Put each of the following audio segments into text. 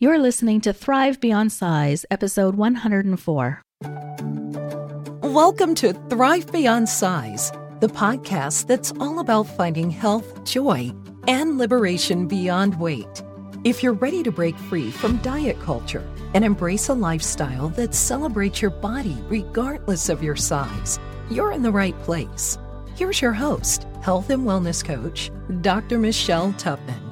You're listening to Thrive Beyond Size, episode 104. Welcome to Thrive Beyond Size, the podcast that's all about finding health, joy, and liberation beyond weight. If you're ready to break free from diet culture and embrace a lifestyle that celebrates your body regardless of your size, you're in the right place. Here's your host, health and wellness coach, Dr. Michelle Tupman.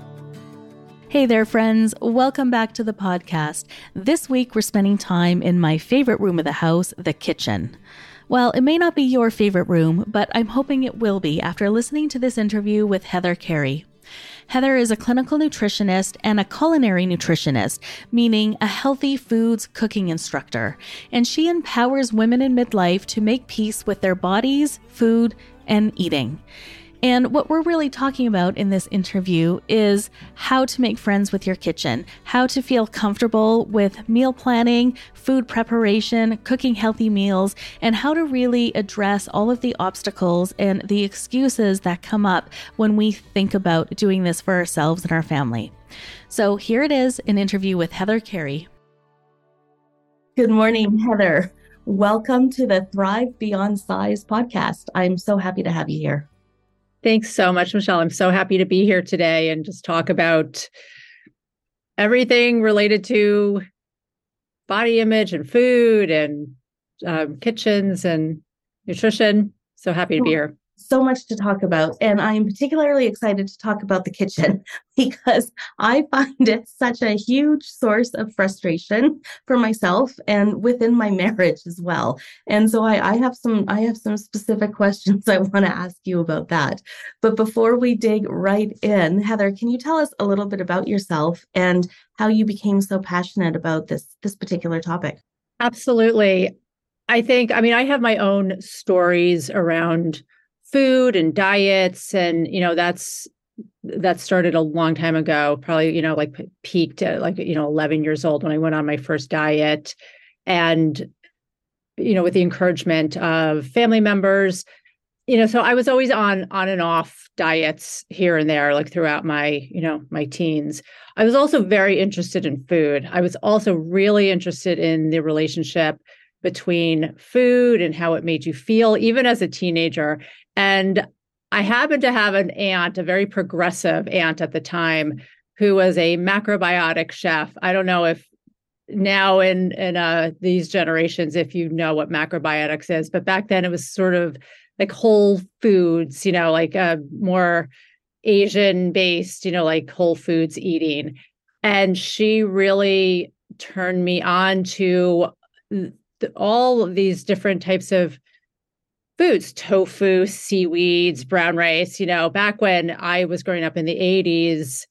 Hey there, friends. Welcome back to the podcast. This week, we're spending time in my favorite room of the house, the kitchen. Well, it may not be your favorite room, but I'm hoping it will be after listening to this interview with Heather Carey. Heather is a clinical nutritionist and a culinary nutritionist, meaning a healthy foods cooking instructor. And she empowers women in midlife to make peace with their bodies, food, and eating. And what we're really talking about in this interview is how to make friends with your kitchen, how to feel comfortable with meal planning, food preparation, cooking healthy meals, and how to really address all of the obstacles and the excuses that come up when we think about doing this for ourselves and our family. So here it is an interview with Heather Carey. Good morning, Heather. Welcome to the Thrive Beyond Size podcast. I'm so happy to have you here. Thanks so much, Michelle. I'm so happy to be here today and just talk about everything related to body image and food and um, kitchens and nutrition. So happy to be here so much to talk about. And I'm particularly excited to talk about the kitchen because I find it such a huge source of frustration for myself and within my marriage as well. And so I, I have some I have some specific questions I want to ask you about that. But before we dig right in, Heather, can you tell us a little bit about yourself and how you became so passionate about this this particular topic? Absolutely. I think, I mean, I have my own stories around food and diets and you know that's that started a long time ago probably you know like peaked at like you know 11 years old when i went on my first diet. And you know with the encouragement of family members you know so i was always on on and off diets here and there like throughout my you know my teens. I was also very interested in food. I was also really interested in the relationship between food and how it made you feel even as a teenager and I happened to have an aunt, a very progressive aunt at the time, who was a macrobiotic chef. I don't know if now in in uh, these generations, if you know what macrobiotics is, but back then it was sort of like whole foods, you know, like a uh, more Asian based, you know, like whole foods eating. And she really turned me on to all of these different types of foods tofu seaweeds brown rice you know back when i was growing up in the 80s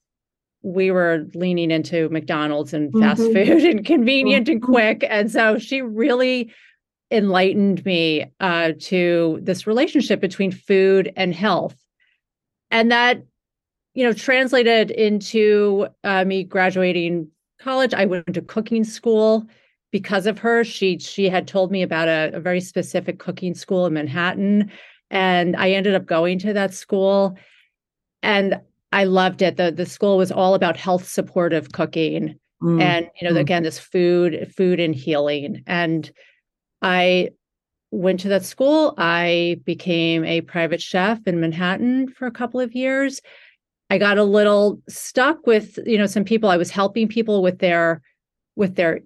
we were leaning into mcdonald's and fast mm-hmm. food and convenient mm-hmm. and quick and so she really enlightened me uh, to this relationship between food and health and that you know translated into uh, me graduating college i went to cooking school because of her she she had told me about a, a very specific cooking school in manhattan and i ended up going to that school. And i loved it. The the school was all about health supportive cooking mm. and you know mm. again this food food and healing. And i went to that school. I became a private chef in manhattan for a couple of years. I got a little stuck with you know some people. I was helping people with their with their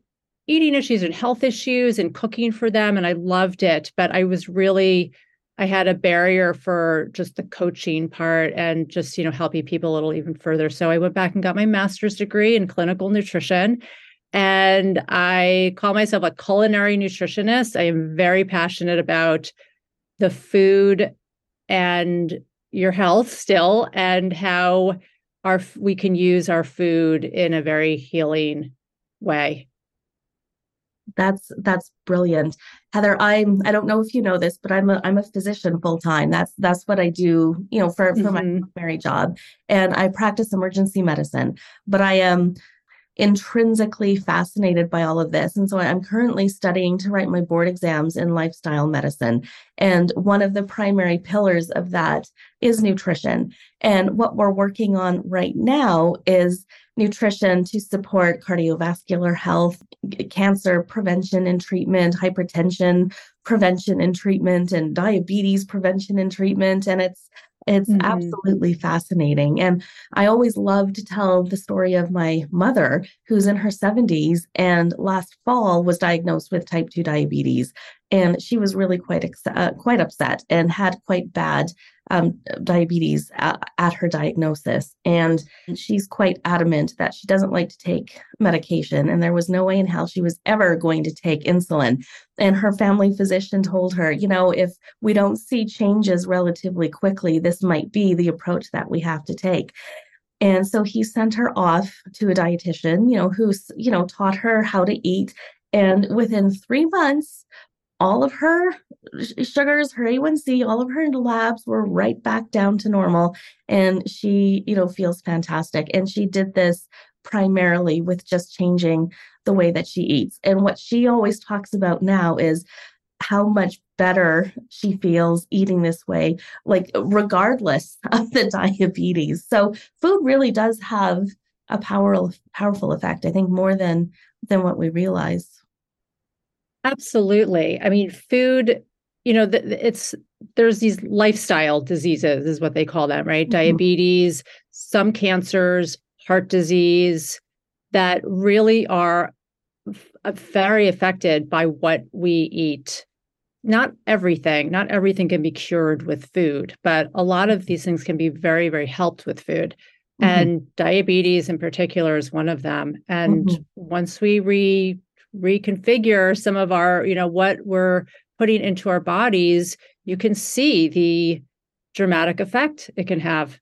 eating issues and health issues and cooking for them. And I loved it. But I was really, I had a barrier for just the coaching part and just, you know, helping people a little even further. So I went back and got my master's degree in clinical nutrition. And I call myself a culinary nutritionist. I am very passionate about the food and your health still and how our we can use our food in a very healing way that's that's brilliant heather i'm i don't know if you know this but i'm a i'm a physician full time that's that's what i do you know for for mm-hmm. my primary job and i practice emergency medicine but i am intrinsically fascinated by all of this. And so I'm currently studying to write my board exams in lifestyle medicine. And one of the primary pillars of that is nutrition. And what we're working on right now is nutrition to support cardiovascular health, cancer prevention and treatment, hypertension prevention and treatment, and diabetes prevention and treatment. And it's it's mm-hmm. absolutely fascinating. And I always love to tell the story of my mother, who's in her 70s and last fall was diagnosed with type 2 diabetes. And she was really quite, ex- uh, quite upset and had quite bad um, diabetes at, at, her diagnosis. And she's quite adamant that she doesn't like to take medication. And there was no way in hell she was ever going to take insulin. And her family physician told her, you know, if we don't see changes relatively quickly, this might be the approach that we have to take. And so he sent her off to a dietitian, you know, who's, you know, taught her how to eat. And within three months, all of her sugars, her A1C, all of her labs were right back down to normal. And she, you know, feels fantastic. And she did this primarily with just changing the way that she eats. And what she always talks about now is how much better she feels eating this way, like regardless of the diabetes. So food really does have a powerful powerful effect, I think, more than than what we realize. Absolutely. I mean, food, you know, it's there's these lifestyle diseases, is what they call them, right? Mm-hmm. Diabetes, some cancers, heart disease that really are uh, very affected by what we eat. Not everything, not everything can be cured with food, but a lot of these things can be very, very helped with food. Mm-hmm. And diabetes in particular is one of them. And mm-hmm. once we re reconfigure some of our, you know, what we're putting into our bodies, you can see the dramatic effect it can have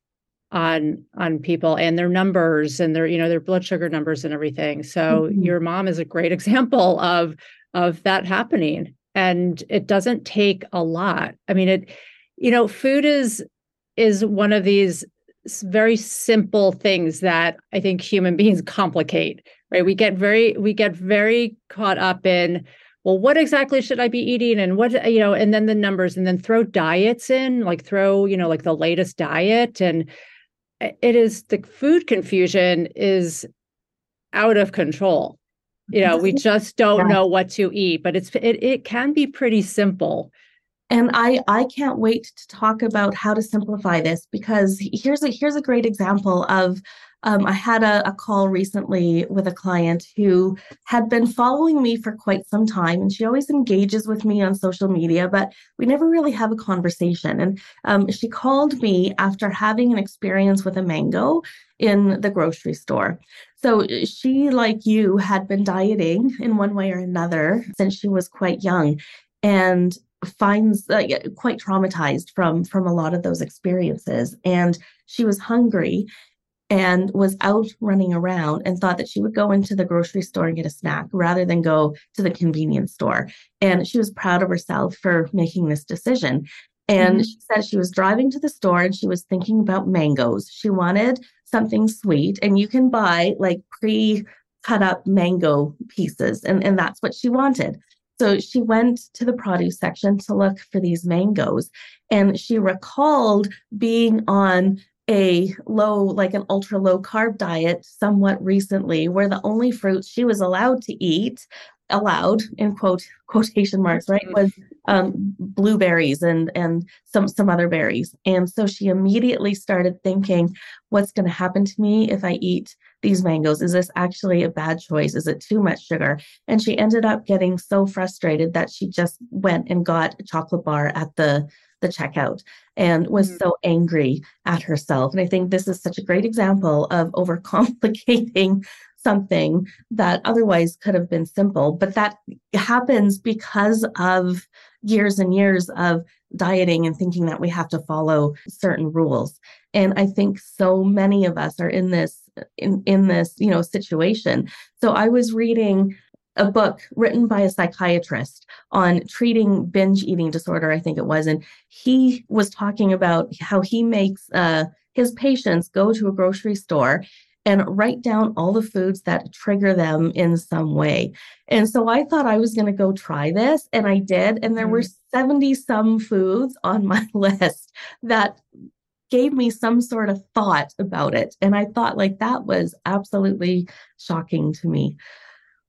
on on people and their numbers and their you know their blood sugar numbers and everything. So mm-hmm. your mom is a great example of of that happening. And it doesn't take a lot. I mean it you know food is is one of these very simple things that i think human beings complicate right? We get very we get very caught up in well what exactly should i be eating and what you know and then the numbers and then throw diets in like throw you know like the latest diet. And it is the food confusion is out of control. You know we just don't know what to eat but it's it, it can be pretty simple. And i i can't wait to talk about how to simplify this because here's a here's a great example of um, I had a, a, call recently with a client who had been following me for quite some time, and she always engages with me on social media, but we never really have a conversation. And um, she called me after having an experience with a mango in the grocery store. So she, like you, had been dieting in one way or another since she was quite young. And finds uh, quite traumatized from from a lot of those experiences and she was hungry and was out running around and thought that she would go into the grocery store and get a snack rather than go to the convenience store. And she was proud of herself for making this decision. And mm-hmm. she said she was driving to the store and she was thinking about mangoes. She wanted something sweet, and you can buy like pre cut up mango pieces, and, and that's what she wanted. So she went to the produce section to look for these mangoes, and she recalled being on a low, like an ultra low carb diet somewhat recently, where the only fruits she was allowed to eat, allowed in quote quotation marks, right, was um, blueberries and and some some other berries. And so she immediately started thinking, what's going to happen to me if I eat these mangoes? Is this actually a bad choice? Is it too much sugar? And she ended up getting so frustrated that she just went and got a chocolate bar at the the checkout and was mm-hmm. so angry at herself. And I think this is such a great example of overcomplicating something that otherwise could have been simple. But that happens because of years and years of dieting and thinking that we have to follow certain rules. And I think so many of us are in this in, in this, you know, situation. So I was reading a book written by a psychiatrist on treating binge eating disorder, I think it was. And he was talking about how he makes uh, his patients go to a grocery store and write down all the foods that trigger them in some way. And so I thought I was going to go try this, and I did. And there were 70 some foods on my list that gave me some sort of thought about it. And I thought, like, that was absolutely shocking to me.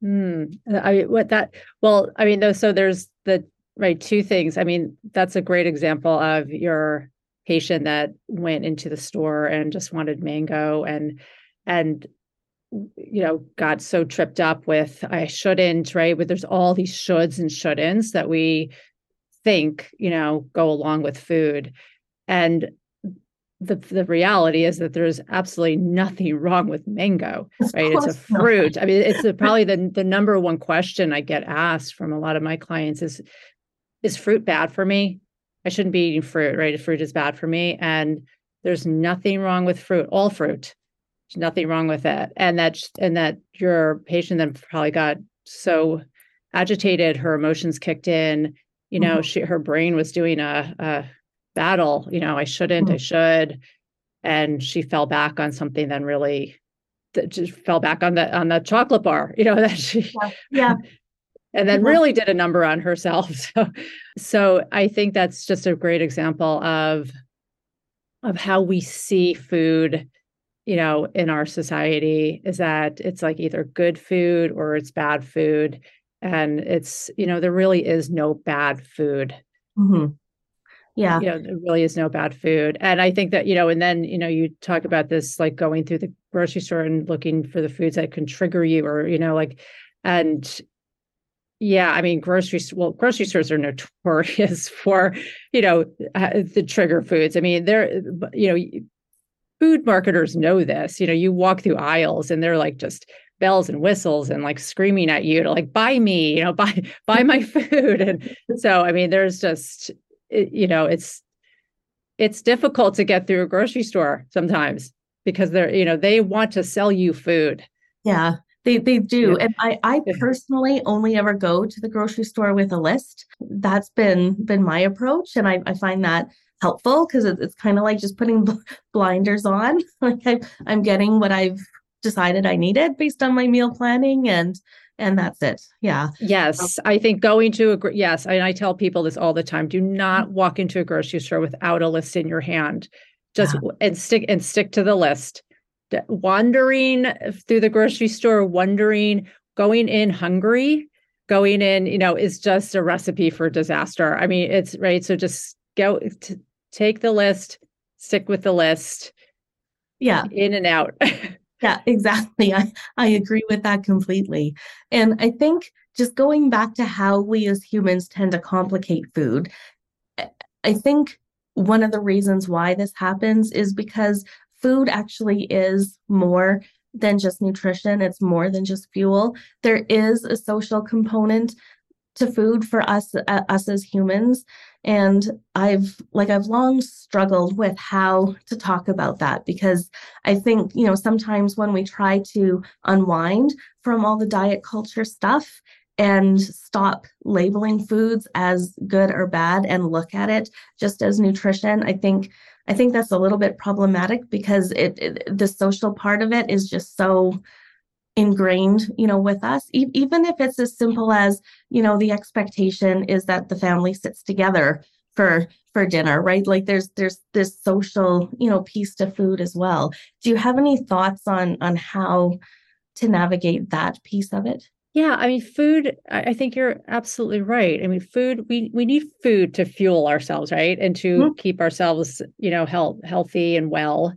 Hmm. I what that well, I mean, though, so there's the right two things. I mean, that's a great example of your patient that went into the store and just wanted mango and and you know got so tripped up with I shouldn't, right? But there's all these shoulds and shouldn't that we think, you know, go along with food. And the the reality is that there's absolutely nothing wrong with mango right? It's a fruit not. i mean it's a, probably the the number one question i get asked from a lot of my clients is is fruit bad for me? I shouldn't be eating fruit right? Fruit is bad for me and there's nothing wrong with fruit all fruit. There's nothing wrong with it. And that and that your patient then probably got so agitated her emotions kicked in you know mm-hmm. she her brain was doing a, a battle you know i shouldn't mm-hmm. i should. And she fell back on something then really just fell back on the on the chocolate bar you know that she yeah, yeah. and then really did a number on herself. So so i think that's just a great example of of how we see food you know in our society is that it's like either good food or it's bad food. And it's you know there really is no bad food. Mm-hmm yeah. you know there really is no bad food. And i think that you know and then you know you talk about this like going through the grocery store and looking for the foods that can trigger you or you know like and yeah i mean grocery well grocery stores are notorious for you know uh, the trigger foods. I mean they're you know food marketers know this. You know you walk through aisles and they're like just bells and whistles and like screaming at you to like buy me you know buy buy my food. And so i mean there's just it, you know it's it's difficult to get through a grocery store sometimes because they're you know they want to sell you food. Yeah they they do. Yeah. and i i personally only ever go to the grocery store with a list. That's been been my approach and i, I find that helpful because it's, it's kind of like just putting blinders on. Like I, i'm getting what i've decided i needed based on my meal planning and and that's it. Yeah. Yes. I think going to a, yes, and I tell people this all the time do not mm-hmm. walk into a grocery store without a list in your hand. Just yeah. and stick and stick to the list. Wandering through the grocery store, wondering, going in hungry, going in, you know, is just a recipe for disaster. I mean, it's right. So just go t- take the list, stick with the list. Yeah. In and out. Yeah, exactly. I, I agree with that completely. And I think just going back to how we as humans tend to complicate food, I think one of the reasons why this happens is because food actually is more than just nutrition, it's more than just fuel. There is a social component to food for us uh, us as humans. And i've like i've long struggled with how to talk about that because i think you know sometimes when we try to unwind from all the diet culture stuff and stop labeling foods as good or bad and look at it just as nutrition i think i think that's a little bit problematic because it, it the social part of it is just so ingrained you know with us e- even if it's as simple as you know the expectation is that the family sits together for for dinner right? Like there's there's this social you know piece to food as well. Do you have any thoughts on on how to navigate that piece of it? Yeah i mean food i think you're absolutely right. I mean food we we need food to fuel ourselves right? And to mm-hmm. keep ourselves you know health, healthy and well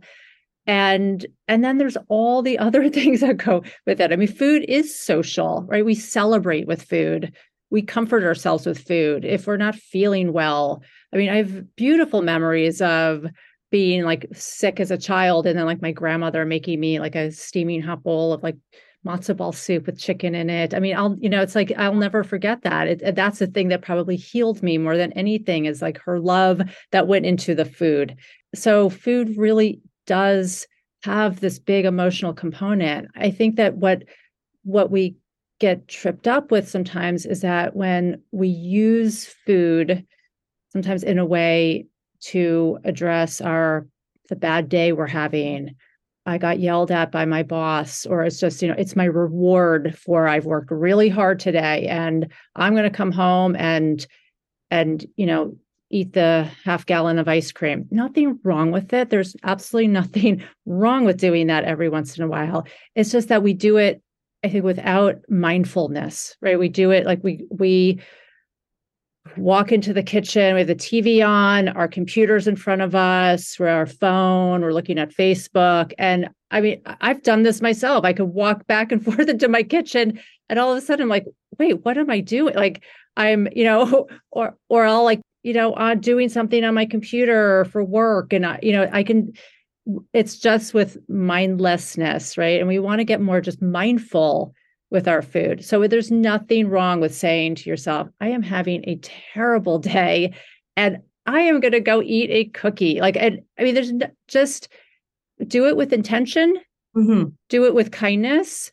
and and then there's all the other things that go with it i mean food is social right we celebrate with food we comfort ourselves with food if we're not feeling well i mean i have beautiful memories of being like sick as a child and then like my grandmother making me like a steaming hot bowl of like matzo ball soup with chicken in it. I mean, I'll, you know, it's like I'll never forget that. It, that's the thing that probably healed me more than anything is like her love that went into the food. So food really does have this big emotional component. I think that what what we get tripped up with sometimes is that when we use food sometimes in a way to address our the bad day we're having I got yelled at by my boss, or it's just, you know, it's my reward for I've worked really hard today and I'm going to come home and, and, you know, eat the half gallon of ice cream. Nothing wrong with it. There's absolutely nothing wrong with doing that every once in a while. It's just that we do it, I think, without mindfulness, right? We do it like we, we, walk into the kitchen, we have the TV on, our computers in front of us, we're our phone, we're looking at Facebook. And I mean, I've done this myself. I could walk back and forth into my kitchen and all of a sudden I'm like, wait, what am I doing? Like I'm, you know, or or I'll like, you know, on doing something on my computer for work. And I, you know, I can it's just with mindlessness, right? And we want to get more just mindful with our food. So there's nothing wrong with saying to yourself, I am having a terrible day and I am going to go eat a cookie. Like, and I mean, there's just do it with intention, mm-hmm. do it with kindness,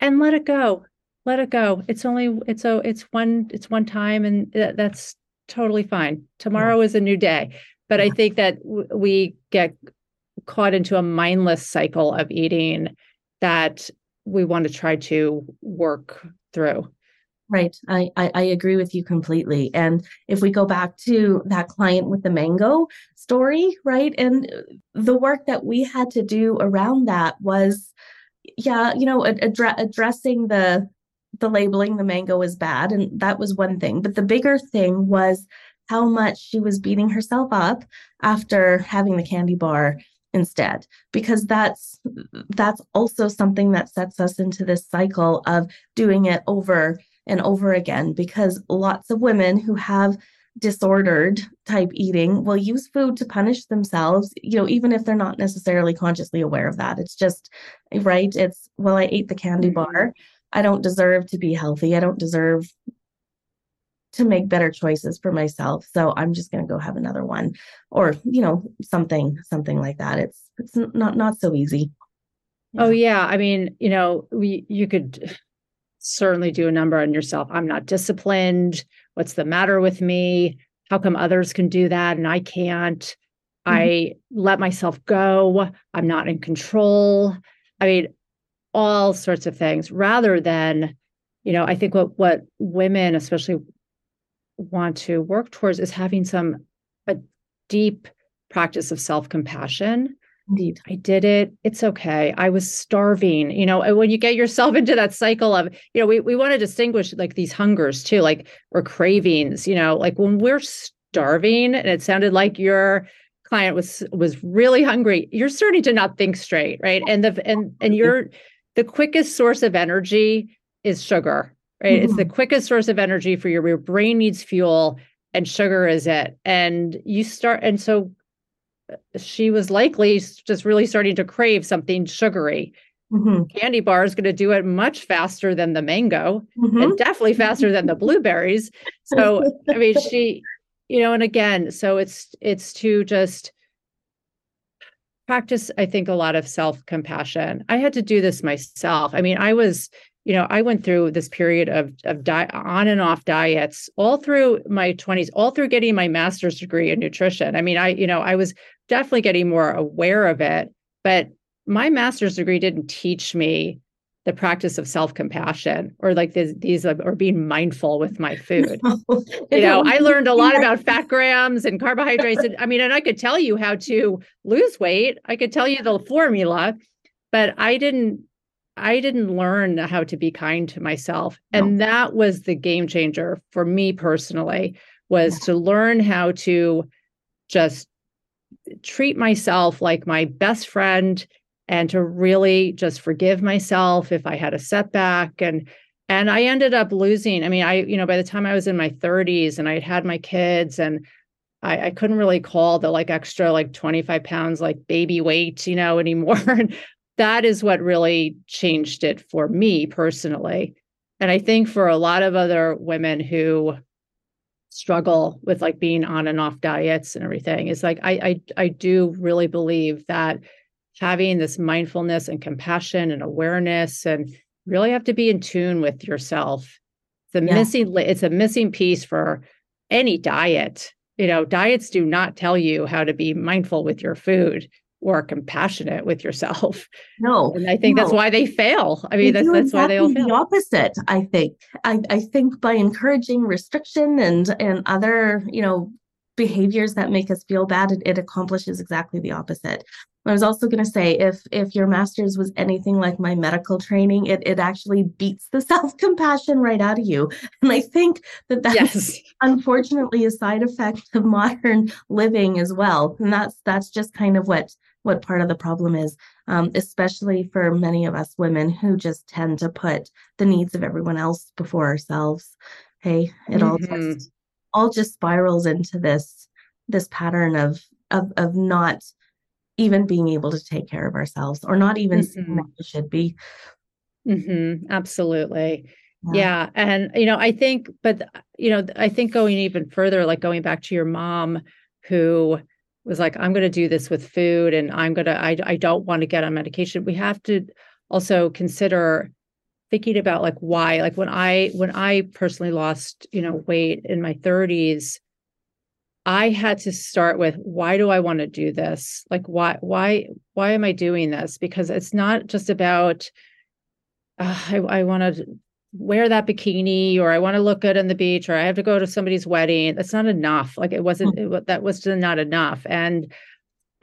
and let it go. Let it go. It's only it's a it's one it's one time, and that's totally fine. Tomorrow yeah. is a new day. But yeah. I think that w- we get caught into a mindless cycle of eating that we want to try to work through. Right. I, I, I agree with you completely. And if we go back to that client with the mango story, right? And the work that we had to do around that was, yeah, you know, addre- addressing the the labeling the mango was bad, and that was one thing. But the bigger thing was how much she was beating herself up after having the candy bar instead because that's that's also something that sets us into this cycle of doing it over and over again because lots of women who have disordered type eating will use food to punish themselves you know even if they're not necessarily consciously aware of that. It's just right? It's well i ate the candy bar i don't deserve to be healthy. I don't deserve to make better choices for myself. So i'm just going to go have another one or you know something something like that. It's it's not not so easy. Yeah. oh yeah. I mean you know we you could certainly do a number on yourself. I'm not disciplined. What's the matter with me? How come others can do that and i can't? Mm-hmm. i let myself go. I'm not in control. I mean all sorts of things rather than you know i think what what women especially want to work towards is having some a deep practice of self-compassion Indeed. I did it. It's okay. I was starving. You know, and when you get yourself into that cycle of, you know, we, we want to distinguish like these hungers too, like or cravings, you know, like when we're starving and it sounded like your client was was really hungry, you're starting to not think straight, right? And the and and you're the quickest source of energy is sugar right? Mm-hmm. It's the mm-hmm. quickest source of energy for your, your brain needs fuel and sugar is it. And you start, and so uh, she was likely just really starting to crave something sugary. Mm-hmm. Candy bar is going to do it much faster than the mango mm-hmm. and definitely faster than the blueberries. So, I mean, she, you know, and again, so it's, it's to just, practice i think a lot of self compassion i had to do this myself i mean i was you know, I went through this period of of di- on and off diets all through my 20s, all through getting my master's degree in nutrition. I mean, I, you know, I was definitely getting more aware of it, but my master's degree didn't teach me the practice of self-compassion or like this, these or being mindful with my food. you know, I learned a lot about fat grams and carbohydrates. And I mean, and I could tell you how to lose weight. I could tell you the formula, but I didn't I didn't learn how to be kind to myself. And no. that was the game changer for me personally was yeah. to learn how to just treat myself like my best friend and to really just forgive myself if I had a setback and and I ended up losing. I mean, I, you know, by the time I was in my 30s and I had my kids and I, I couldn't really call the like extra like 25 pounds like baby weight, you know, anymore and that is what really changed it for me personally. And I think for a lot of other women who struggle with like being on and off diets and everything, is like I, I I do really believe that having this mindfulness and compassion and awareness and really have to be in tune with yourself. The yeah. missing it's a missing piece for any diet. You know, diets do not tell you how to be mindful with your food or compassionate with yourself. No. And I think no. that's why they fail. I mean, they that's, that's exactly why they all fail. The opposite, I think. I, I think by encouraging restriction and and other, you know, behaviors that make us feel bad, it, it accomplishes exactly the opposite. I was also going to say if if your master's was anything like my medical training, it it actually beats the self compassion right out of you. And I think that that's yes. unfortunately a side effect of modern living as well. And that's that's just kind of what what part of the problem is, um, especially for many of us women who just tend to put the needs of everyone else before ourselves. Hey, it mm-hmm. all just all just spirals into this this pattern of of of not even being able to take care of ourselves or not even mm-hmm. what we should be. Mm-hmm. Absolutely. Yeah. yeah. And, you know, I think, but, you know, I think going even further, like going back to your mom who was like, I'm going to do this with food and I'm going to, I, I don't want to get on medication. We have to also consider thinking about like why, like when I, when I personally lost, you know, weight in my 30s, I had to start with why do I want to do this? Like why why why am I doing this? Because it's not just about uh, I, I want to wear that bikini or I want to look good on the beach or I have to go to somebody's wedding. That's not enough. Like it wasn't hmm. it, that was not enough. And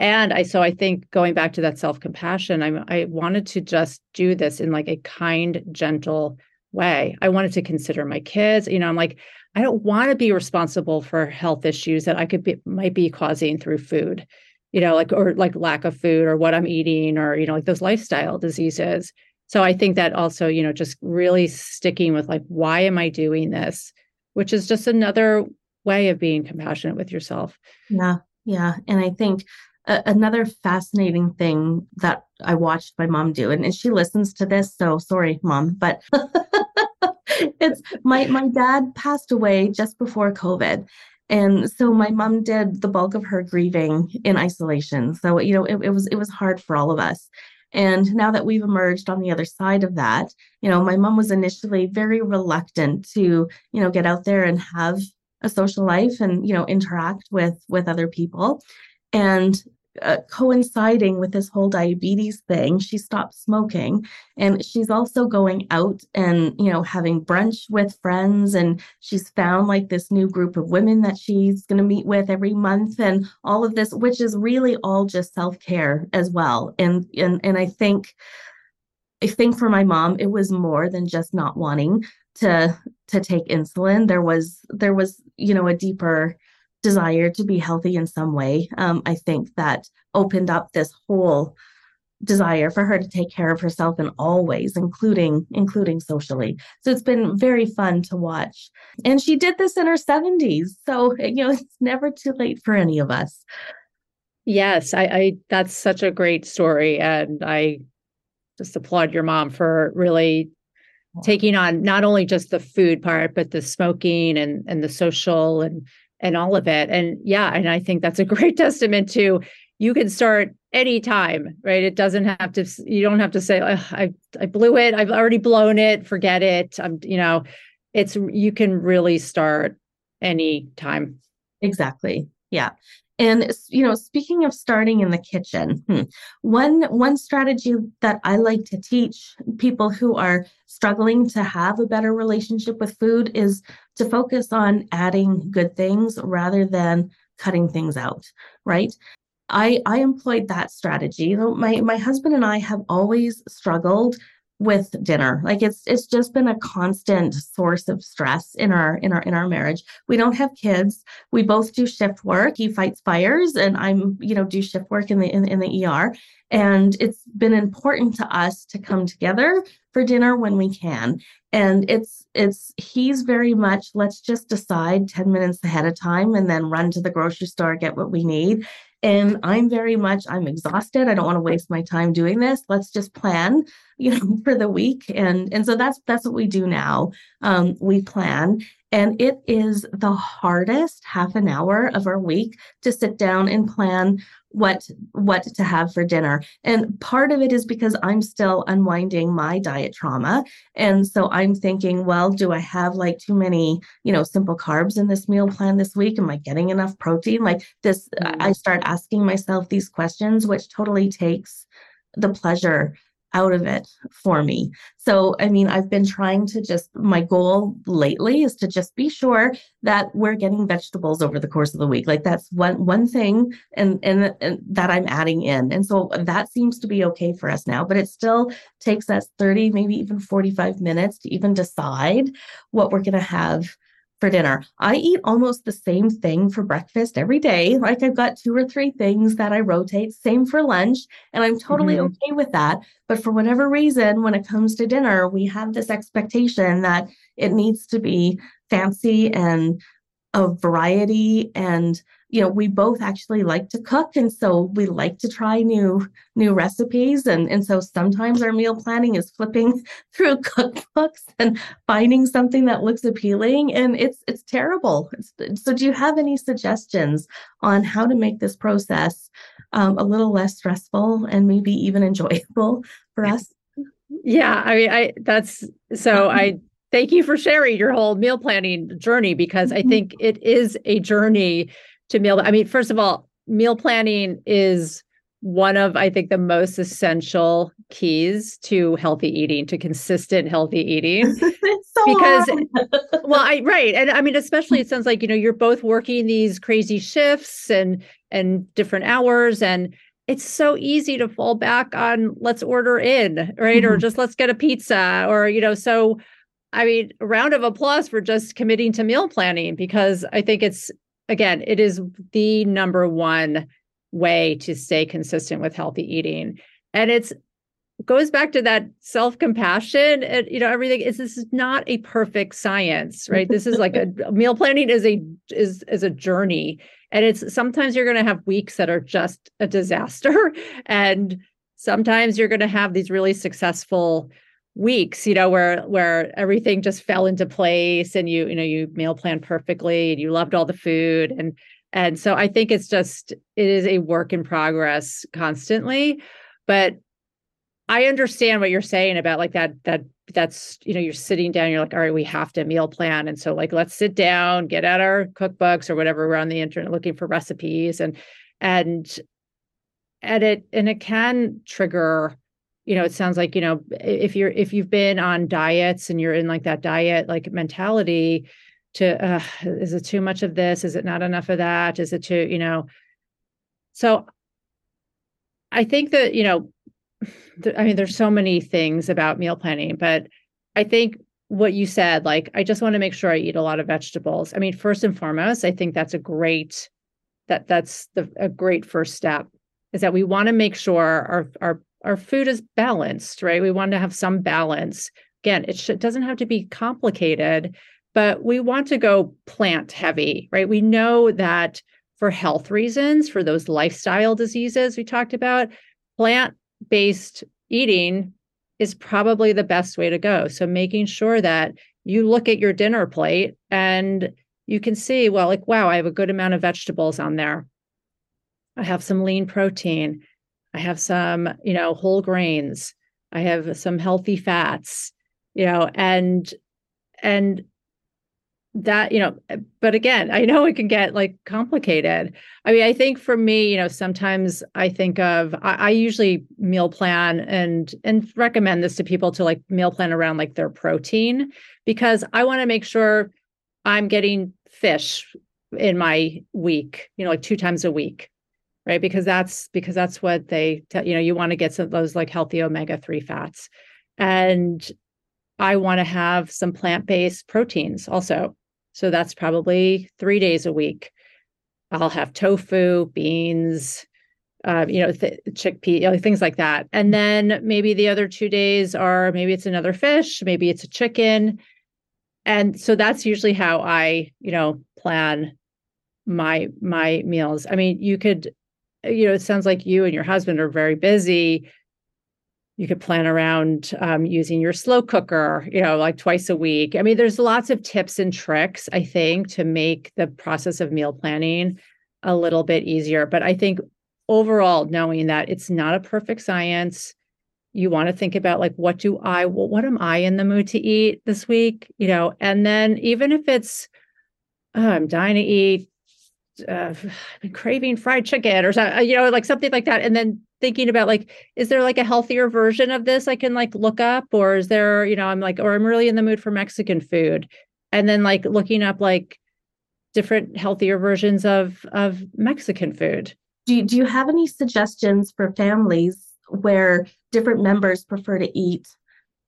and I so I think going back to that self-compassion, I I wanted to just do this in like a kind, gentle way. I wanted to consider my kids. You know, I'm like I don't want to be responsible for health issues that I could be might be causing through food, you know, like or like lack of food or what I'm eating or you know like those lifestyle diseases. So I think that also, you know, just really sticking with like why am I doing this, which is just another way of being compassionate with yourself. Yeah. Yeah, and I think another fascinating thing that I watched my mom do, and, and she listens to this, so sorry, mom, but it's my my dad passed away just before COVID. And so my mom did the bulk of her grieving in isolation. So, you know, it, it was it was hard for all of us. And now that we've emerged on the other side of that, you know, my mom was initially very reluctant to, you know, get out there and have a social life and, you know, interact with with other people. And uh, coinciding with this whole diabetes thing, she stopped smoking and she's also going out and, you know, having brunch with friends. And she's found like this new group of women that she's going to meet with every month and all of this, which is really all just self care as well. And, and, and I think, I think for my mom, it was more than just not wanting to, to take insulin. There was, there was, you know, a deeper, desire to be healthy in some way, um, I think that opened up this whole desire for her to take care of herself in all ways including including socially. So it's been very fun to watch. And she did this in her 70s so you know it's never too late for any of us. Yes i, I that's such a great story and i just applaud your mom for really taking on not only just the food part but the smoking and and the social and and all of it. And yeah, and I think that's a great testament to you can start anytime, right? It doesn't have to, you don't have to say, I, I blew it. I've already blown it. Forget it. I'm, you know, it's, you can really start anytime. Exactly. Yeah. And you know, speaking of starting in the kitchen, hmm, one one strategy that I like to teach people who are struggling to have a better relationship with food is to focus on adding good things rather than cutting things out, right? I I employed that strategy. My my husband and I have always struggled with dinner. Like it's it's just been a constant source of stress in our in our in our marriage. We don't have kids. We both do shift work. He fights fires and i'm you know do shift work in the in, in the er and it's been important to us to come together for dinner when we can. And it's it's he's very much let's just decide 10 minutes ahead of time and then run to the grocery store get what we need and i'm very much i'm exhausted. I don't want to waste my time doing this. Let's just plan you know for the week. And and so that's that's what we do now. Um, we plan and it is the hardest half an hour of our week to sit down and plan what what to have for dinner. And part of it is because i'm still unwinding my diet trauma. And so i'm thinking well do i have like too many you know simple carbs in this meal plan this week? Am i getting enough protein? Like this mm-hmm. i start asking myself these questions which totally takes the pleasure out of it for me. So, I mean, I've been trying to just, my goal lately is to just be sure that we're getting vegetables over the course of the week. Like that's one, one thing and, and, and that I'm adding in. And so that seems to be okay for us now, but it still takes us 30, maybe even 45 minutes to even decide what we're going to have for dinner. I eat almost the same thing for breakfast every day. Like I've got two or three things that I rotate, same for lunch, and I'm totally mm-hmm. okay with that. But for whatever reason, when it comes to dinner, we have this expectation that it needs to be fancy and a variety and you know we both actually like to cook and so we like to try new new recipes. And and so sometimes our meal planning is flipping through cookbooks and finding something that looks appealing and it's it's terrible. It's, so do you have any suggestions on how to make this process um, a little less stressful and maybe even enjoyable for us? Yeah i mean i that's so i thank you for sharing your whole meal planning journey because I mm-hmm. think it is a journey to meal. I mean, first of all, meal planning is one of I think the most essential keys to healthy eating, to consistent healthy eating. so because well, I right. And I mean, especially it sounds like, you know, you're both working these crazy shifts and and different hours and it's so easy to fall back on let's order in, right? Mm-hmm. Or just let's get a pizza or you know, so I mean, round of applause for just committing to meal planning because I think it's, again, it is the number one way to stay consistent with healthy eating. And it's goes back to that self-compassion and you know everything is this is not a perfect science right? This is like a meal planning is a is is a journey. And it's sometimes you're going to have weeks that are just a disaster. And sometimes you're going to have these really successful weeks you know where where everything just fell into place and you you know you meal planned perfectly and you loved all the food. And and so i think it's just it is a work in progress constantly. But i understand what you're saying about like that that that's you know you're sitting down you're like all right we have to meal plan. And so like let's sit down get out our cookbooks or whatever we're on the internet looking for recipes and and and it and it can trigger you know it sounds like you know if you're if you've been on diets and you're in like that diet like mentality to uh, is it too much of this? Is it not enough of that? Is it too you know? So i think that you know th- i mean there's so many things about meal planning but i think what you said like i just want to make sure i eat a lot of vegetables. I mean first and foremost i think that's a great that that's the a great first step is that we want to make sure our our our food is balanced, right? We want to have some balance. Again, it should, doesn't have to be complicated, but we want to go plant heavy, right? We know that for health reasons, for those lifestyle diseases we talked about, plant based eating is probably the best way to go. So making sure that you look at your dinner plate and you can see, well, like, wow, I have a good amount of vegetables on there. I have some lean protein. I have some, you know, whole grains. I have some healthy fats, you know, and and that, you know, but again, I know it can get like complicated. I mean, I think for me, you know, sometimes I think of I, I usually meal plan and and recommend this to people to like meal plan around like their protein because I want to make sure I'm getting fish in my week, you know, like two times a week right? Because that's because that's what they tell you know you want to get some those like healthy omega-3 fats. And i want to have some plant-based proteins also. So that's probably three days a week. I'll have tofu beans uh, you know th- chickpea you know, things like that. And then maybe the other two days are maybe it's another fish maybe it's a chicken. And so that's usually how i you know plan my my meals. I mean you could you know, it sounds like you and your husband are very busy. you could plan around um, using your slow cooker, you know, like twice a week. I mean, there's lots of tips and tricks, I think, to make the process of meal planning a little bit easier. But I think overall, knowing that it's not a perfect science, you want to think about like, what do I, what, am I in the mood to eat this week? You know, and then even if it's, oh, I'm dying to eat uh, craving fried chicken or something, you know, like something like that. And then thinking about like, is there like a healthier version of this I can like look up, or is there, you know, I'm like, or I'm really in the mood for Mexican food, and then like looking up like different healthier versions of of Mexican food. Do you, do you have any suggestions for families where different members prefer to eat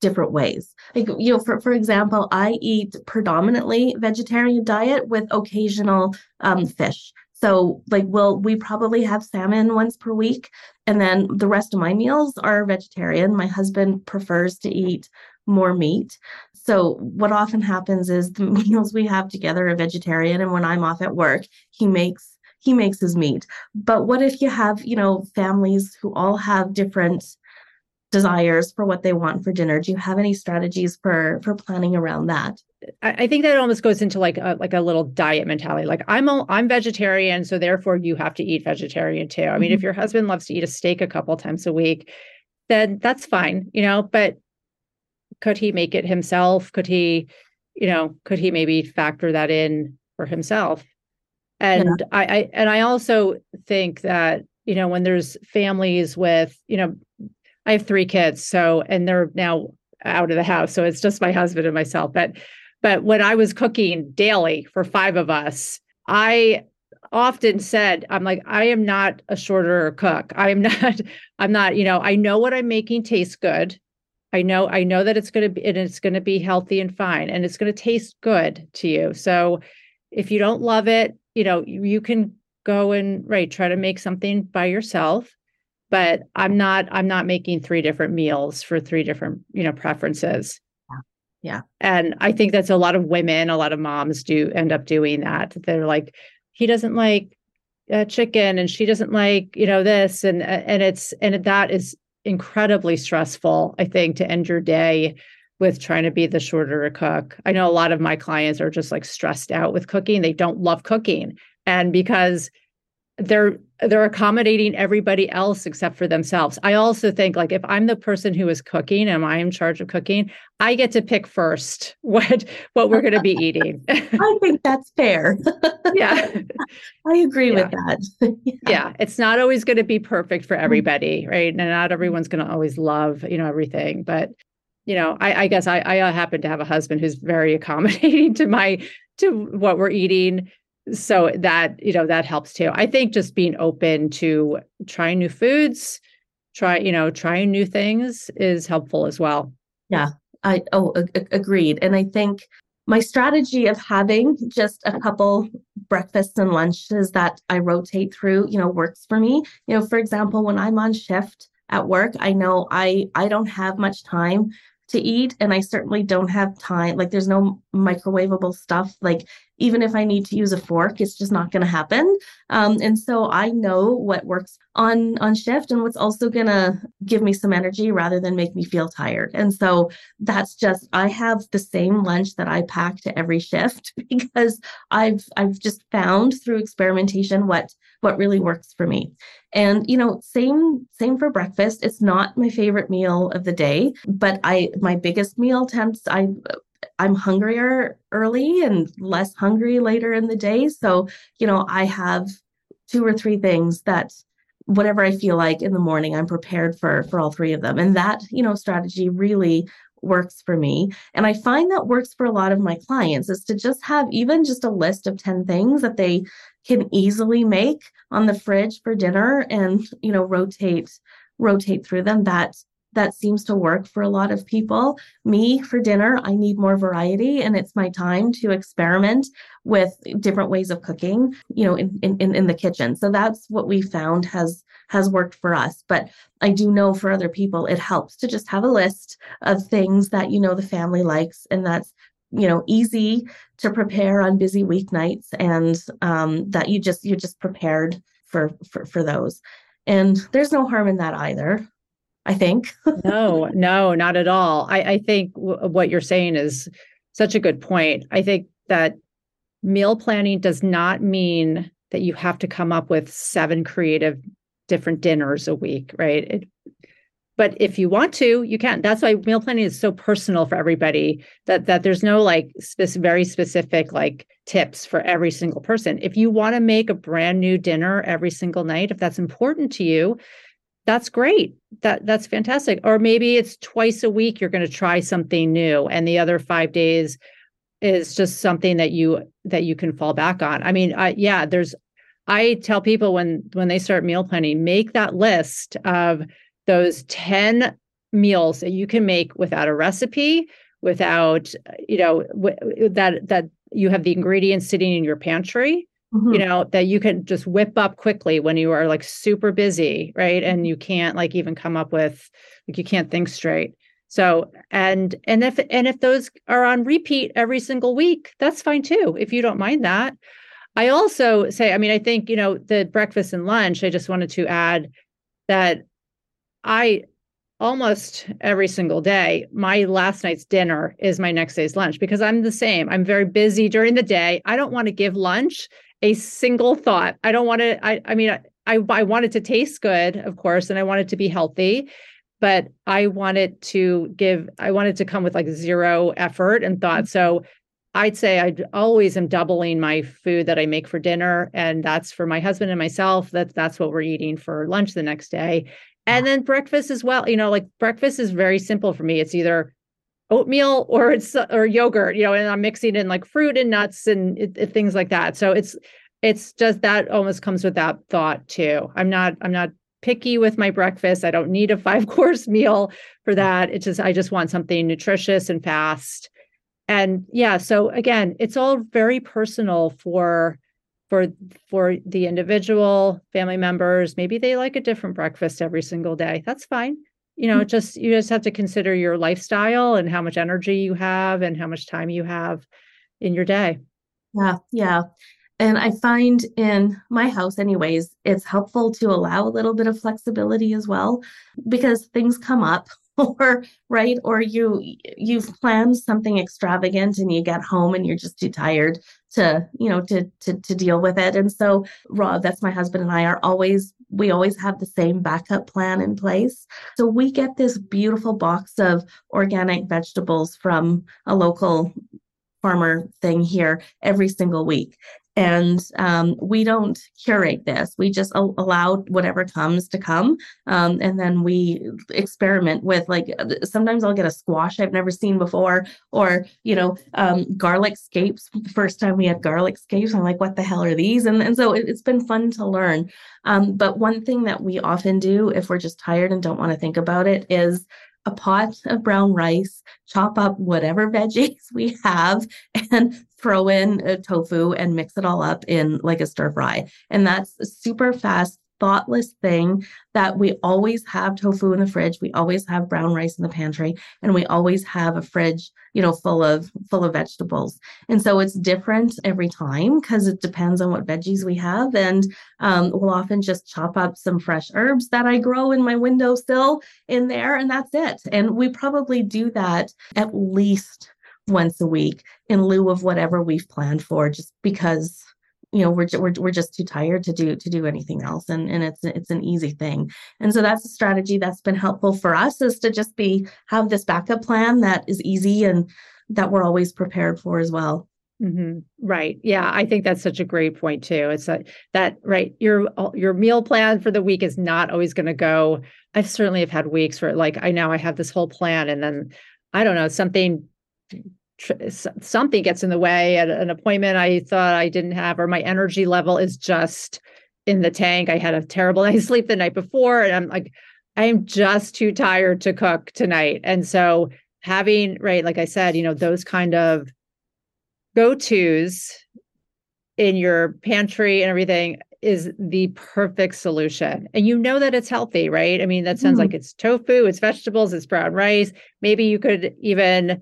different ways. Like, you know, for, for example, I eat predominantly vegetarian diet with occasional um, fish. So like we'll we probably have salmon once per week. And then the rest of my meals are vegetarian. My husband prefers to eat more meat. So what often happens is the meals we have together are vegetarian. And when I'm off at work, he makes he makes his meat. But what if you have, you know, families who all have different desires for what they want for dinner do you have any strategies for for planning around that I, think that almost goes into like a like a little diet mentality. Like I'm a, I'm vegetarian, so therefore you have to eat vegetarian too. I mean, mm-hmm. if your husband loves to eat a steak a couple times a week, then that's fine, you know. But could he make it himself? Could he, you know, could he maybe factor that in for himself? And yeah. I, I and I also think that you know when there's families with you know I have three kids, so and they're now out of the house, so it's just my husband and myself. But but when I was cooking daily for five of us, I often said, I'm like, I am not a shorter cook. I am not, I'm not, you know, I know what I'm making tastes good. I know, I know that it's going to be, and it's going to be healthy and fine, and it's going to taste good to you. So if you don't love it, you know, you, you can go and right, try to make something by yourself but i'm not i'm not making three different meals for three different you know preferences. Yeah, and i think that's a lot of women a lot of moms do end up doing that. They're like he doesn't like uh, chicken and she doesn't like you know this and and it's and that is incredibly stressful i think to end your day with trying to be the shorter cook. I know a lot of my clients are just like stressed out with cooking. They don't love cooking. And because they're they're accommodating everybody else except for themselves. I also think like if I'm the person who is cooking, and I am in charge of cooking? I get to pick first what what we're going to be eating. I think that's fair. yeah. I agree yeah. with that. yeah. yeah. It's not always going to be perfect for mm-hmm. everybody, right? And not everyone's going to always love, you know, everything, but you know, I, I guess I, I happen to have a husband who's very accommodating to my to what we're eating so that you know that helps too. I think just being open to trying new foods try you know trying new things is helpful as well. Yeah i oh a- agreed. And i think my strategy of having just a couple breakfasts and lunches that i rotate through you know works for me. You know for example when i'm on shift at work i know i i don't have much time to eat and i certainly don't have time like there's no microwavable stuff like even if i need to use a fork it's just not going to happen. Um, and so i know what works on on shift and what's also going to give me some energy rather than make me feel tired. And so that's just i have the same lunch that i pack to every shift because i've i've just found through experimentation what what really works for me. And you know same same for breakfast. It's not my favorite meal of the day but i my biggest meal tends i i'm hungrier early and less hungry later in the day. So you know i have two or three things that whatever i feel like in the morning i'm prepared for for all three of them. And that you know strategy really works for me. And i find that works for a lot of my clients is to just have even just a list of 10 things that they can easily make on the fridge for dinner and you know rotate rotate through them that that seems to work for a lot of people. Me for dinner, I need more variety and it's my time to experiment with different ways of cooking, you know, in, in, in the kitchen. So that's what we found has has worked for us. But I do know for other people, it helps to just have a list of things that you know the family likes and that's you know easy to prepare on busy weeknights and um, that you just you're just prepared for, for for those and there's no harm in that either I think. no, no, not at all. I, I think w- what you're saying is such a good point. I think that meal planning does not mean that you have to come up with seven creative different dinners a week, right? It, but if you want to, you can. That's why meal planning is so personal for everybody. That that there's no like spe- very specific like tips for every single person. If you want to make a brand new dinner every single night, if that's important to you, that's great. That that's fantastic. Or maybe it's twice a week you're going to try something new, and the other five days is just something that you that you can fall back on. I mean, I, yeah, there's. I tell people when when they start meal planning, make that list of those 10 meals that you can make without a recipe without you know w- that that you have the ingredients sitting in your pantry mm-hmm. you know that you can just whip up quickly when you are like super busy right and you can't like even come up with like you can't think straight so and and if and if those are on repeat every single week that's fine too if you don't mind that i also say i mean i think you know the breakfast and lunch i just wanted to add that I almost every single day, my last night's dinner is my next day's lunch because I'm the same. I'm very busy during the day. I don't want to give lunch a single thought. I don't want to, I, I mean, I, I want it to taste good, of course, and I want it to be healthy, but I want it to give, I want it to come with like zero effort and thought. So I'd say I always am doubling my food that I make for dinner, and that's for my husband and myself. That's that's what we're eating for lunch the next day. And then breakfast as well. You know, like breakfast is very simple for me. It's either oatmeal or it's or yogurt, you know, and I'm mixing in like fruit and nuts and it, it, things like that. So it's it's just that almost comes with that thought too. I'm not I'm not picky with my breakfast. I don't need a five course meal for mm. that. It's just I just want something nutritious and fast. And yeah, so again, it's all very personal for for for the individual family members maybe they like a different breakfast every single day that's fine you know mm-hmm. just you just have to consider your lifestyle and how much energy you have and how much time you have in your day. Yeah yeah. And i find in my house anyways it's helpful to allow a little bit of flexibility as well because things come up or right or you you've planned something extravagant and you get home and you're just too tired to you know to to to deal with it. And so rob that's my husband and i are always we always have the same backup plan in place. So we get this beautiful box of organic vegetables from a local farmer thing here every single week and um, we don't curate this. We just allow whatever comes to come. Um, and then we experiment with like uh, sometimes i'll get a squash i've never seen before or you know um, garlic scapes. The first time we had garlic scapes i'm like what the hell are these? And, and so it, has been fun to learn. Um, but one thing that we often do if we're just tired and don't want to think about it is a pot of brown rice, chop up whatever veggies we have, and throw in a tofu and mix it all up in like a stir fry. And that's super fast, thoughtless thing that we always have tofu in the fridge we always have brown rice in the pantry and we always have a fridge you know full of full of vegetables. And so it's different every time because it depends on what veggies we have and um, we'll often just chop up some fresh herbs that i grow in my windowsill in there and that's it. And we probably do that at least once a week in lieu of whatever we've planned for just because you know we're, we're we're just too tired to do to do anything else and and it's it's an easy thing. And so that's a strategy that's been helpful for us is to just be have this backup plan that is easy and that we're always prepared for as well. Mm-hmm. right. Yeah i think that's such a great point too. It's a, that right your your meal plan for the week is not always going to go. I certainly have had weeks where like i know i have this whole plan and then i don't know something something gets in the way at an appointment I thought I didn't have, or my energy level is just in the tank. I had a terrible night's sleep the night before, and I'm like, I am just too tired to cook tonight. And so having, right, like I said, you know, those kind of go tos in your pantry and everything is the perfect solution. And you know that it's healthy, right? I mean, that sounds mm. like it's tofu, it's vegetables, it's brown rice. Maybe you could even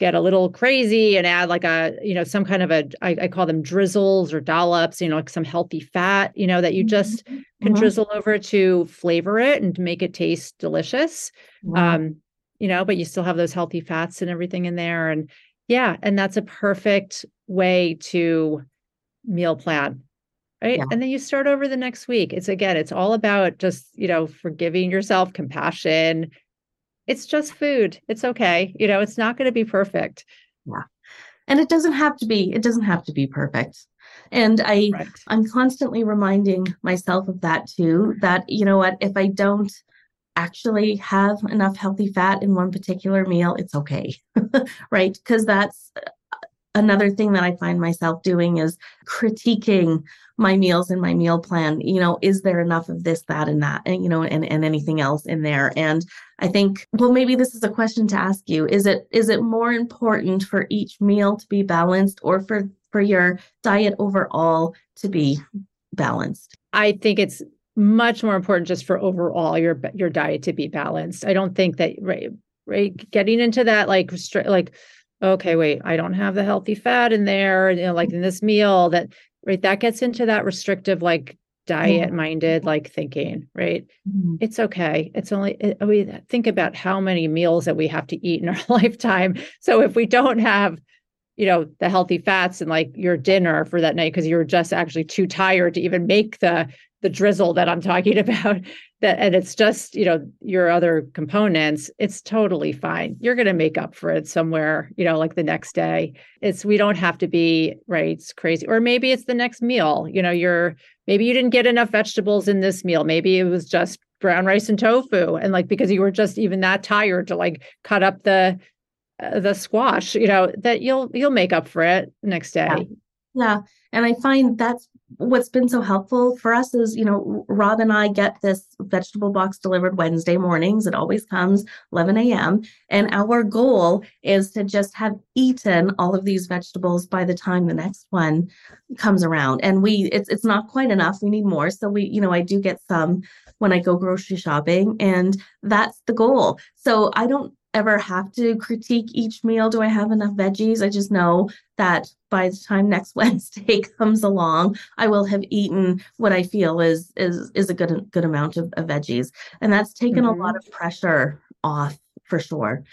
get a little crazy and add like a you know some kind of a I, I call them drizzles or dollops you know like some healthy fat you know that you just mm-hmm. can mm-hmm. drizzle over to flavor it and make it taste delicious um you know but you still have those healthy fats and everything in there and yeah and that's a perfect way to meal plan right yeah. and then you start over the next week it's again it's all about just you know forgiving yourself compassion it's just food. It's okay. You know, it's not going to be perfect. Yeah. And it doesn't have to be, it doesn't have to be perfect. And I right. I'm constantly reminding myself of that too, that you know what, if I don't actually have enough healthy fat in one particular meal, it's okay. right? Because that's another thing that I find myself doing is critiquing my meals and my meal plan. You know, is there enough of this, that, and that, and you know, and, and anything else in there? And I think, well, maybe this is a question to ask you. Is it is it more important for each meal to be balanced or for for your diet overall to be balanced? I think it's much more important just for overall your your diet to be balanced. I don't think that right right getting into that like like okay, wait, I don't have the healthy fat in there, you know, like in this meal that right that gets into that restrictive like diet minded like thinking right? Mm-hmm. it's okay. It's only it, we think about how many meals that we have to eat in our lifetime. So if we don't have you know the healthy fats and like your dinner for that night because you're just actually too tired to even make the the drizzle that i'm talking about. That and it's just you know your other components it's totally fine. You're going to make up for it somewhere you know like the next day. It's we don't have to be right it's crazy. Or maybe it's the next meal you know you're maybe you didn't get enough vegetables in this meal. Maybe it was just brown rice and tofu and like because you were just even that tired to like cut up the Uh, the squash you know that you'll you'll make up for it next day yeah. yeah and i find that's what's been so helpful for us is, you know, Rob and I get this vegetable box delivered Wednesday mornings. It always comes 11 a.m. And our goal is to just have eaten all of these vegetables by the time the next one comes around. And we, it's, it's not quite enough. We need more. So we, you know, I do get some when I go grocery shopping and that's the goal. So I don't ever have to critique each meal. Do I have enough veggies? I just know that by the time next Wednesday comes along, I will have eaten what I feel is is is a good good amount of, of veggies, and that's taken mm-hmm. a lot of pressure off for sure.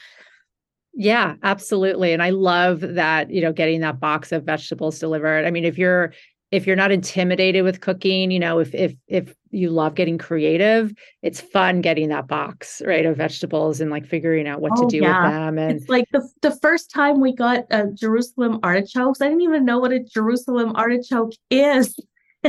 Yeah, absolutely. And I love that, you know, getting that box of vegetables delivered. I mean, if you're if you're not intimidated with cooking, you know, if if if you love getting creative, it's fun getting that box, right, of vegetables and like figuring out what oh, to do yeah. with them. And it's like the the first time we got uh, Jerusalem artichokes, I didn't even know what a Jerusalem artichoke is.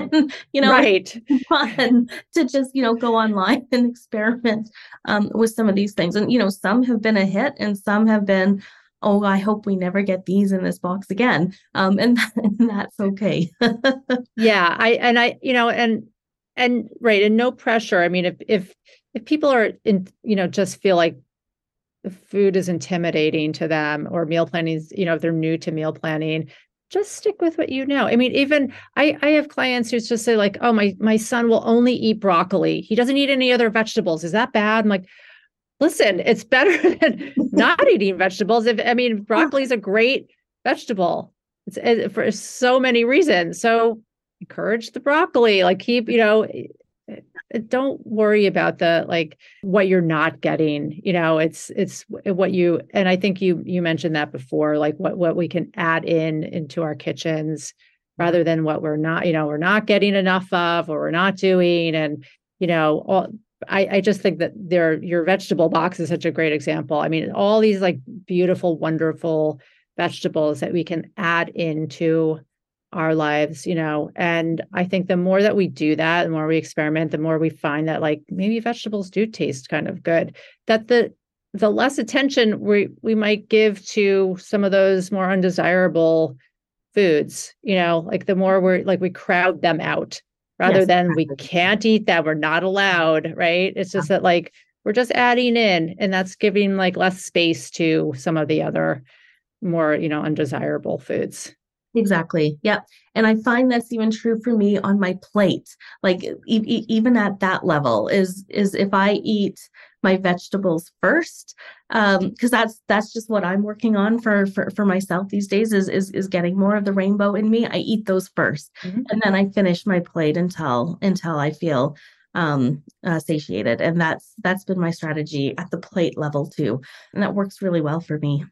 you know, right. fun to just, you know, go online and experiment um, with some of these things. And, you know, some have been a hit and some have been, oh, I hope we never get these in this box again. Um, and, and that's okay. yeah. I, and I, you know, and, and right. And no pressure. I mean, if, if, if people are in, you know, just feel like food is intimidating to them or meal planning is, you know, if they're new to meal planning, just stick with what you know. I mean, even I, I have clients who just say like, oh, my, my son will only eat broccoli. He doesn't eat any other vegetables. Is that bad? I'm like, listen, it's better than not eating vegetables. If I mean, broccoli is a great vegetable. It's, it, for so many reasons. So encourage the broccoli. Like keep, you know, eh, eh, don't worry about the like what you're not getting. You know, it's it's what you and I think you you mentioned that before. Like what what we can add in into our kitchens rather than what we're not. You know, we're not getting enough of or we're not doing and you know all I, I just think that your vegetable box is such a great example. I mean, all these like beautiful, wonderful vegetables that we can add into our lives, you know. And I think the more that we do that, the more we experiment, the more we find that like maybe vegetables do taste kind of good. That the the less attention we we might give to some of those more undesirable foods, you know, like the more we're like we crowd them out rather yes, than exactly. we can't eat that we're not allowed right it's just that like we're just adding in and that's giving like less space to some of the other more you know undesirable foods exactly Yep. and i find that's even true for me on my plate like e- e- even at that level is is if i eat my vegetables first because um, that's that's just what I'm working on for for for myself these days is is is getting more of the rainbow in me. I eat those 1st mm-hmm. and then I finish my plate until until I feel um uh, satiated and that's that's been my strategy at the plate level too and that works really well for me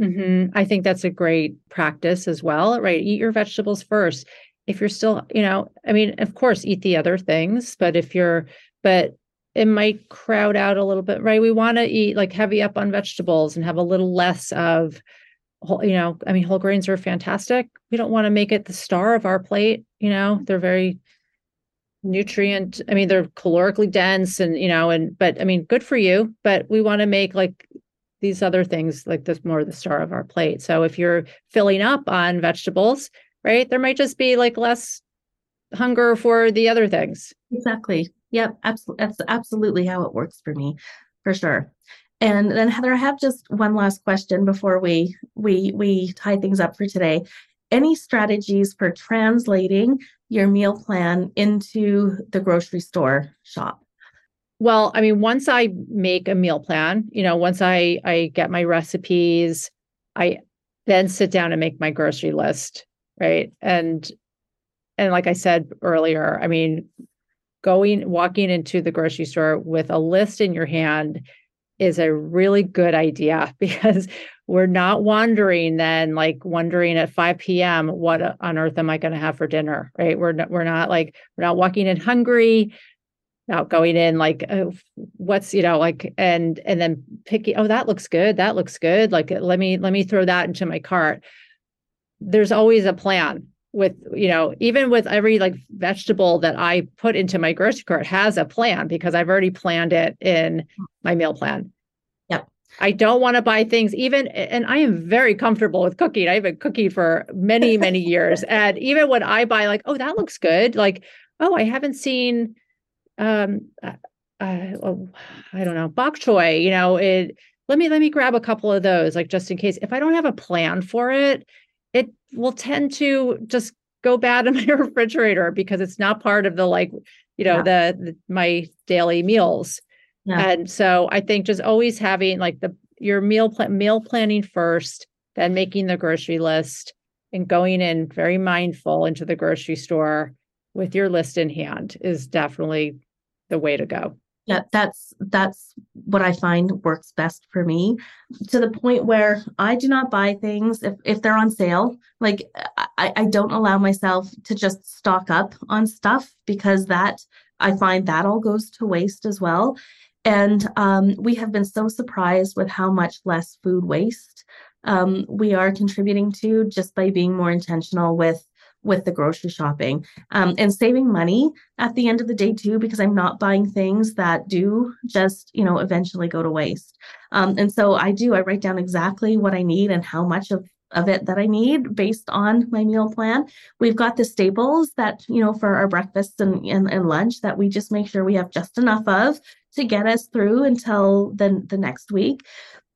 mm-hmm. i think that's a great practice as well right eat your vegetables first if you're still you know i mean of course eat the other things but if you're but it might crowd out a little bit right? We want to eat like heavy up on vegetables and have a little less of whole, you know i mean whole grains are fantastic. We don't want to make it the star of our plate you know? They're very nutrient i mean they're calorically dense and you know and but i mean good for you but we want to make like these other things like this more the star of our plate. So if you're filling up on vegetables right there might just be like less hunger for the other things. Exactly yep absolutely that's absolutely how it works for me for sure and then heather i have just one last question before we we we tie things up for today any strategies for translating your meal plan into the grocery store shop? Well, I mean, once I make a meal plan, you know, once I I get my recipes, I then sit down and make my grocery list, right? And and like I said earlier, I mean, going walking into the grocery store with a list in your hand is a really good idea because we're not wandering then like wondering at 5 p.m what on earth am i going to have for dinner? Right? We're not we're not like we're not walking in hungry not going in like oh, what's you know like and and then picking oh that looks good that looks good like let me let me throw that into my cart. There's always a plan with you know even with every like vegetable that i put into my grocery cart has a plan because i've already planned it in my meal plan Yeah. I don't want to buy things even and I am very comfortable with cooking. I've been cooking for many, many years. And even when I buy like, oh, that looks good, like, oh, I haven't seen um uh, uh, oh, I don't know, bok choy, you know, it let me let me grab a couple of those like just in case. If I don't have a plan for it, it will tend to just go bad in my refrigerator because it's not part of the like, you know, yeah. the, the my daily meals. Yeah. And so I think just always having like the your meal plan meal planning first, then making the grocery list and going in very mindful into the grocery store with your list in hand is definitely the way to go. Yeah, that's that's what I find works best for me to the point where I do not buy things if, if they're on sale. Like I, I don't allow myself to just stock up on stuff because that I find that all goes to waste as well. And um, we have been so surprised with how much less food waste um, we are contributing to just by being more intentional with with the grocery shopping um, and saving money at the end of the day too because i'm not buying things that do just you know eventually go to waste um, and so i do i write down exactly what i need and how much of of it that I need based on my meal plan. We've got the staples that, you know, for our breakfast and, and, and lunch that we just make sure we have just enough of to get us through until the, the next week.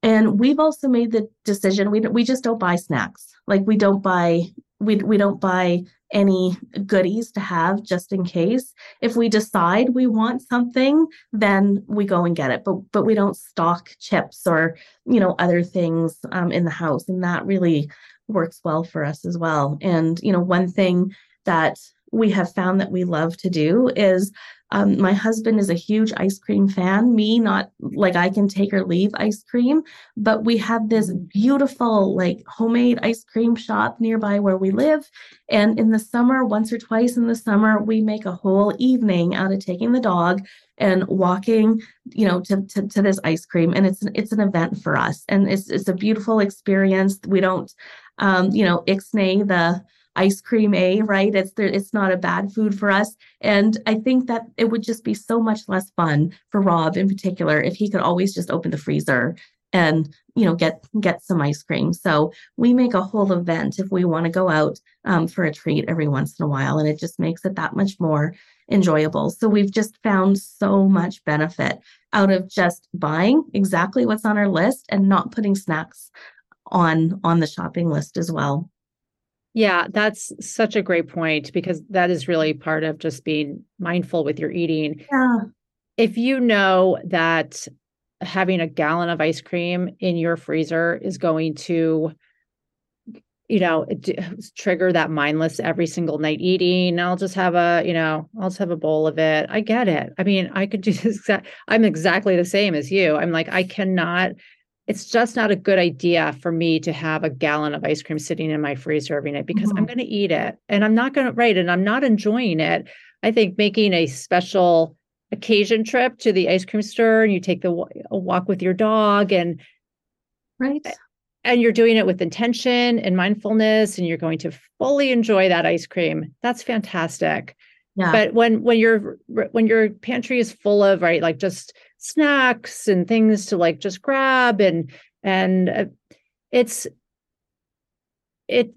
And we've also made the decision we we just don't buy snacks. Like we don't buy we we don't buy any goodies to have just in case. If we decide we want something, then we go and get it. But but we don't stock chips or you know other things um, in the house, and that really works well for us as well. And you know one thing that we have found that we love to do is um, my husband is a huge ice cream fan. Me, not like I can take or leave ice cream, but we have this beautiful, like homemade ice cream shop nearby where we live. And in the summer, once or twice in the summer, we make a whole evening out of taking the dog and walking, you know, to, to, to this ice cream. And it's an, it's an event for us. And it's, it's a beautiful experience. We don't, um, you know, ixnay the, ice cream a right? It's there it's not a bad food for us. And i think that it would just be so much less fun for rob in particular if he could always just open the freezer and you know get get some ice cream. So we make a whole event if we want to go out um, for a treat every once in a while and it just makes it that much more enjoyable. So we've just found so much benefit out of just buying exactly what's on our list and not putting snacks on on the shopping list as well yeah, that's such a great point because that is really part of just being mindful with your eating. Yeah. If you know that having a gallon of ice cream in your freezer is going to you know trigger that mindless every single night eating i'll just have a you know i'll just have a bowl of it i get it i mean i could do this i'm exactly the same as you i'm like i cannot it's just not a good idea for me to have a gallon of ice cream sitting in my freezer every night because mm-hmm. i'm going to eat it and i'm not going to right and i'm not enjoying it i think making a special occasion trip to the ice cream store and you take the a walk with your dog and right and you're doing it with intention and mindfulness and you're going to fully enjoy that ice cream that's fantastic yeah. but when when your when your pantry is full of right like just snacks and things to like just grab and and uh, it's it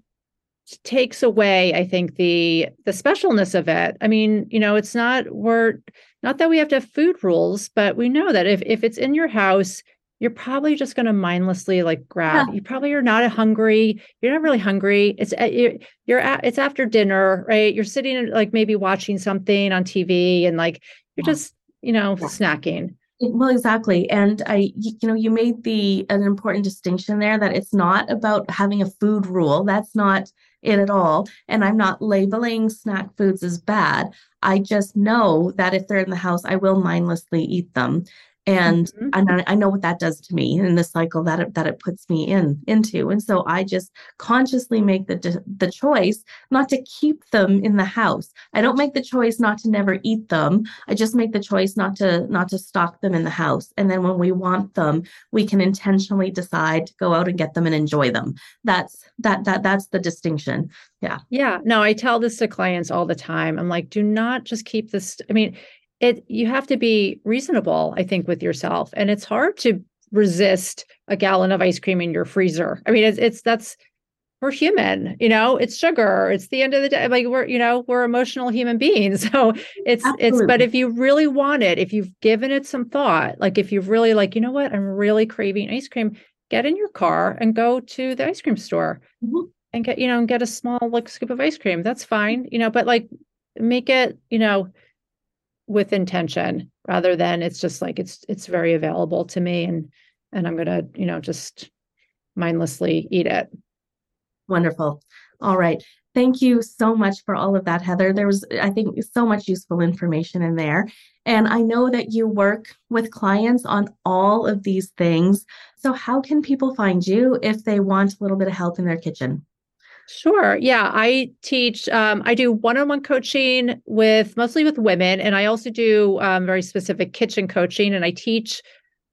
takes away i think the the specialness of it i mean you know it's not we're not that we have to have food rules but we know that if if it's in your house you're probably just going to mindlessly like grab. Yeah. You probably are not hungry. You're not really hungry. It's uh, you're, you're at, it's after dinner, right? You're sitting like maybe watching something on TV and like you're yeah. just you know yeah. snacking. Well, exactly. And I, you know, you made the an important distinction there that it's not about having a food rule. That's not it at all. And I'm not labeling snack foods as bad. I just know that if they're in the house, I will mindlessly eat them and mm-hmm. and I know what that does to me and the cycle that it, that it puts me in into. And so I just consciously make the the choice not to keep them in the house. I don't make the choice not to never eat them. I just make the choice not to not to stock them in the house. And then when we want them we can intentionally decide to go out and get them and enjoy them. That's that that that's the distinction. Yeah. Yeah. No I tell this to clients all the time. I'm like do not just keep this I mean it you have to be reasonable i think with yourself and it's hard to resist a gallon of ice cream in your freezer i mean it's it's that's we're human you know it's sugar it's the end of the day like we're you know we're emotional human beings so it's Absolutely. it's but if you really want it if you've given it some thought like if you've really like you know what i'm really craving ice cream get in your car and go to the ice cream store mm-hmm. and get you know and get a small like scoop of ice cream that's fine you know but like make it you know with intention rather than it's just like it's it's very available to me and and I'm going to, you know, just mindlessly eat it. Wonderful. All right. Thank you so much for all of that, Heather. There was, I think, so much useful information in there. And I know that you work with clients on all of these things. So, how can people find you if they want a little bit of help in their kitchen? Sure. Yeah, I teach. Um, I do one-on-one coaching with mostly with women, and I also do um, very specific kitchen coaching, and I teach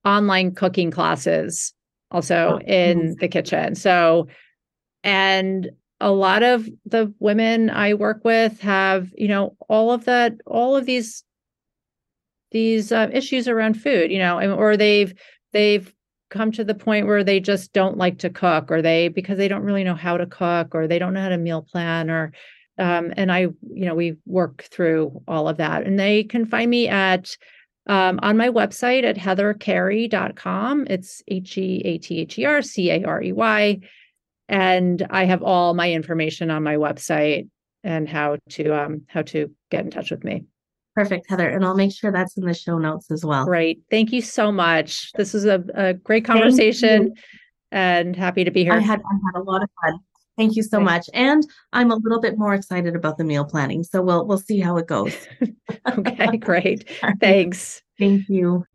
online cooking classes also oh, in nice. the kitchen. So, and a lot of the women I work with have, you know, all of that, all of these these uh, issues around food, you know, or they've they've come to the point where they just don't like to cook or they because they don't really know how to cook or they don't know how to meal plan or um, and i you know we work through all of that. And they can find me at um, on my website at heathercarey.com it's h-e-a-t-h-e-r-c-a-r-e-y and i have all my information on my website and how to um, how to get in touch with me Perfect, Heather. And I'll make sure that's in the show notes as well. Great. Thank you so much. This was a, a great conversation and happy to be here. I had, I had a lot of fun. Thank you so much. And I'm a little bit more excited about the meal planning. So we'll we'll see how it goes. okay, great. Thanks. Thank you.